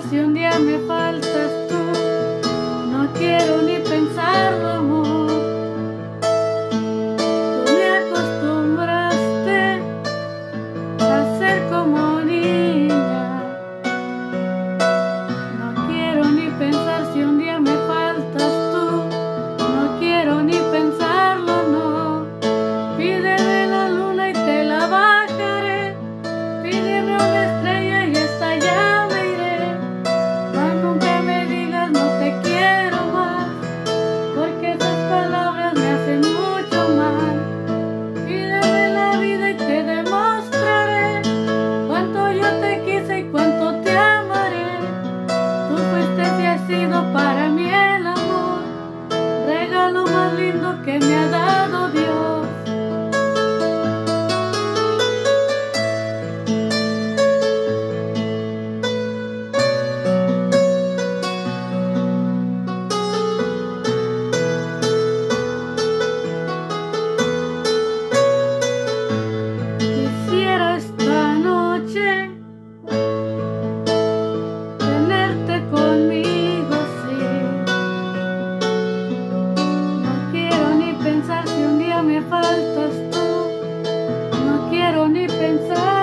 si un día me faltas tú. No quiero me faltas tú. No quiero ni pensar.